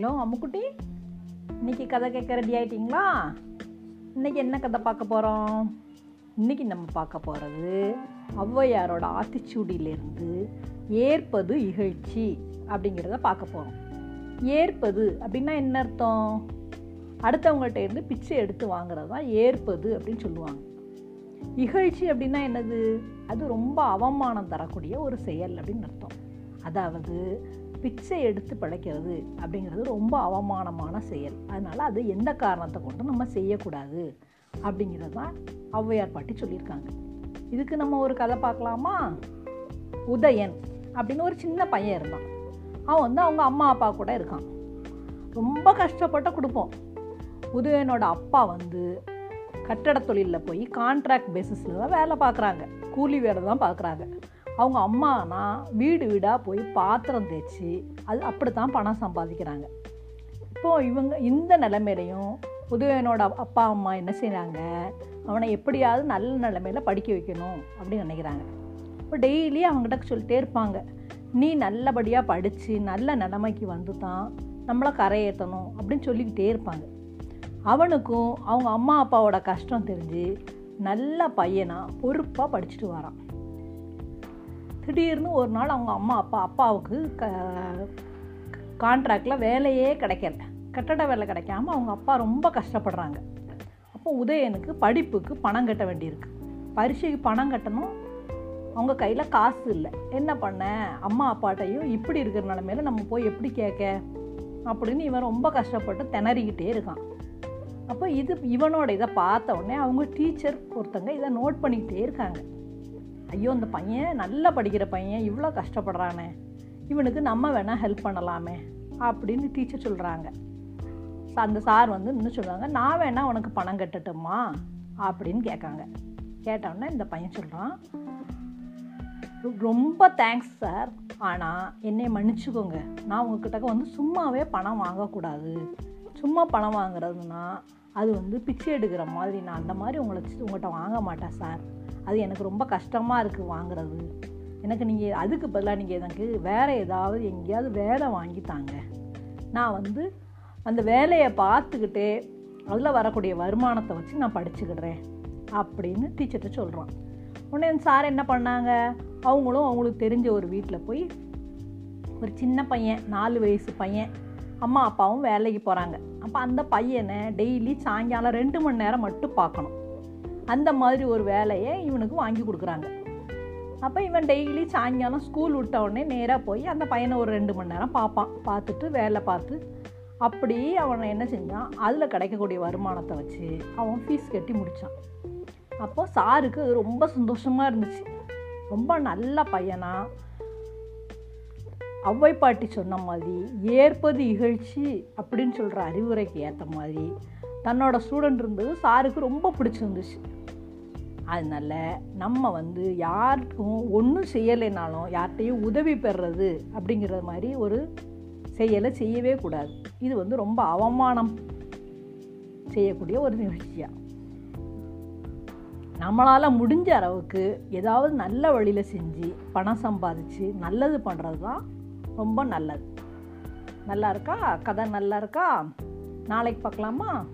Hello அம்முக்குட்டி? இன்னைக்கு கதை கேட்க ரெடி ஆயிட்டீங்களா? இன்னைக்கு என்ன கதை பார்க்க போகிறோம் இன்னைக்கு நம்ம பார்க்க போகிறது ஔவையாரோட ஆத்திச்சூடியிலேருந்து ஏற்பது இகழ்ச்சி அப்படிங்கிறத பார்க்க போகிறோம் ஏற்பது அப்படின்னா என்ன அர்த்தம்? அடுத்தவங்கள்ட்ட இருந்து பிச்சை எடுத்து வாங்குறது தான் ஏற்பது அப்படின்னு சொல்லுவாங்க. இகழ்ச்சி அப்படின்னா என்னது? அது ரொம்ப அவமானம் தரக்கூடிய ஒரு செயல் அப்படின்னு அர்த்தம். அதாவது பிச்சை எடுத்து பிழைக்கிறது அப்படிங்கிறது ரொம்ப அவமானமான செயல். அதனால் அது எந்த காரணத்தை கொண்டு நம்ம செய்யக்கூடாது அப்படிங்கிறது தான் ஔவையார் பாட்டி சொல்லியிருக்காங்க. இதுக்கு நம்ம ஒரு கதை பார்க்கலாமா? உதயன் அப்படின்னு ஒரு சின்ன பையன் இருந்தான். அவன் வந்து அவங்க அம்மா அப்பா கூட இருக்கான். ரொம்ப கஷ்டப்பட்டு கொடுப்போம். உதயனோட அப்பா வந்து கட்டட தொழிலில் போய் கான்ட்ராக்ட் பேசிஸில் தான் வேலை பார்க்குறாங்க. கூலி வேலை தான் பார்க்குறாங்க. அவங்க அம்மானா வீடு வீடாக போய் பாத்திரம் தேய்ச்சி அது அப்படி தான் பணம் சம்பாதிக்கிறாங்க. இப்போது இவங்க இந்த நிலைமையிலையும் உதயனோட அப்பா அம்மா என்ன செய்கிறாங்க அவனை எப்படியாவது நல்ல நிலைமையில் படிக்க வைக்கணும் அப்படின்னு நினைக்கிறாங்க. இப்போ டெய்லி அவங்ககிட்ட சொல்லிட்டே இருப்பாங்க. நீ நல்லபடியாக படித்து நல்ல நிலைமைக்கு வந்து தான் நம்மளை கரையேற்றணும் அப்படின்னு சொல்லிக்கிட்டே இருப்பாங்க. அவனுக்கும் அவங்க அம்மா அப்பாவோட கஷ்டம் தெரிஞ்சு நல்ல பையனாக பொறுப்பாக படிச்சுட்டு வரான். திடீர்னு ஒரு நாள் அவங்க அம்மா அப்பா அப்பாவுக்கு க கான்ட்ராக்டில் வேலையே கிடைக்கல. கட்டட வேலை கிடைக்காம அவங்க அப்பா ரொம்ப கஷ்டப்படுறாங்க. அப்போ உதயனுக்கு படிப்புக்கு பணம் கட்ட வேண்டியிருக்கு. பரீட்சைக்கு பணம் கட்டணும். அவங்க கையில் காசு இல்லை. என்ன பண்ண? அம்மா அப்பாட்டையும் இப்படி இருக்கிற நிலமையில நம்ம போய் எப்படி கேட்க? அப்படின்னு இவன் ரொம்ப கஷ்டப்பட்டு திணறிக்கிட்டே இருக்கான். அப்போ இது இவனோட இதை பார்த்த உடனே அவங்க டீச்சர் ஒருத்தங்க இதை நோட் பண்ணிக்கிட்டே இருக்காங்க. ஐயோ இந்த பையன் நல்லா படிக்கிற பையன் இவ்வளோ கஷ்டப்படுறானே. இவனுக்கு நம்ம வேணால் ஹெல்ப் பண்ணலாமே அப்படின்னு டீச்சர் சொல்கிறாங்க அந்த சார் வந்து இன்னும் சொல்கிறாங்க நான் வேணால் உனக்கு பணம் கட்டட்டுமா அப்படின்னு கேட்காங்க. கேட்டோன்னே இந்த பையன் சொல்கிறான் ரொம்ப தேங்க்ஸ் சார் ஆனால் என்னை மன்னிச்சுக்கோங்க. நான் உங்ககிட்ட வந்து சும்மாவே பணம் வாங்கக்கூடாது. சும்மா பணம் வாங்குறதுனா அது வந்து பிச்சை எடுக்கிற மாதிரி நான் அந்த மாதிரி உங்களை உங்கள்கிட்ட வாங்க மாட்டேன் சார் அது எனக்கு ரொம்ப கஷ்டமாக இருக்குது வாங்குறது. எனக்கு நீங்கள் அதுக்கு பதிலாக நீங்கள் எனக்கு வேறு ஏதாவது எங்கேயாவது வேலை வாங்கி தாங்க. நான் வந்து அந்த வேலையை பார்த்துக்கிட்டே அதில் வரக்கூடிய வருமானத்தை வச்சு நான் படிச்சுக்கிடுறேன் அப்படின்னு டீச்சர்கிட்ட சொல்கிறான் உடனே சார் என்ன பண்ணாங்க? அவங்களும் அவங்களுக்கு தெரிஞ்ச ஒரு வீட்டில் போய் ஒரு சின்ன பையன் நாலு வயசு பையன் அம்மா அப்பாவும் வேலைக்கு போகிறாங்க அப்போ அந்த பையனை டெய்லி சாயங்காலம் ரெண்டு மணி நேரம் மட்டும் பார்க்கணும். அந்த மாதிரி ஒரு வேலையை இவனுக்கு வாங்கி கொடுக்குறாங்க. அப்போ இவன் டெய்லி சாயங்காலம் ஸ்கூல் விட்ட உடனே நேராக போய் அந்த பையனை ஒரு ரெண்டு மணி நேரம் பார்ப்பான். பார்த்துட்டு வேலை பார்த்து அப்படி அவனை என்ன செஞ்சான்? அதில் கிடைக்கக்கூடிய வருமானத்தை வச்சு அவன் ஃபீஸ் கட்டி முடித்தான் அப்போது சாருக்கு ரொம்ப சந்தோஷமாக இருந்துச்சு. ரொம்ப நல்ல பையனாக ஔவை பாட்டி சொன்ன மாதிரி ஏற்பது இகழ்ச்சி அப்படின்னு சொல்கிற அறிவுரைக்கு ஏற்ற மாதிரி தன்னோட ஸ்டூடெண்ட் இருந்தது சாருக்கு ரொம்ப பிடிச்சிருந்துச்சு. அதனால் நம்ம வந்து யாருக்கும் ஒன்றும் செய்யலைனாலும் யார்கிட்டையும் உதவி பெறுறது அப்படிங்கிற மாதிரி ஒரு செயலை செய்யவே கூடாது. இது வந்து ரொம்ப அவமானம் செய்யக்கூடிய ஒரு நிகழ்ச்சியாக நம்மளால் முடிஞ்ச அளவுக்கு ஏதாவது நல்ல வழியில் செஞ்சு பணம் சம்பாதிச்சு நல்லது பண்ணுறது தான் ரொம்ப நல்லது. நல்லா இருக்கா? கதை நல்லா இருக்கா? நாளைக்கு பார்க்கலாமா?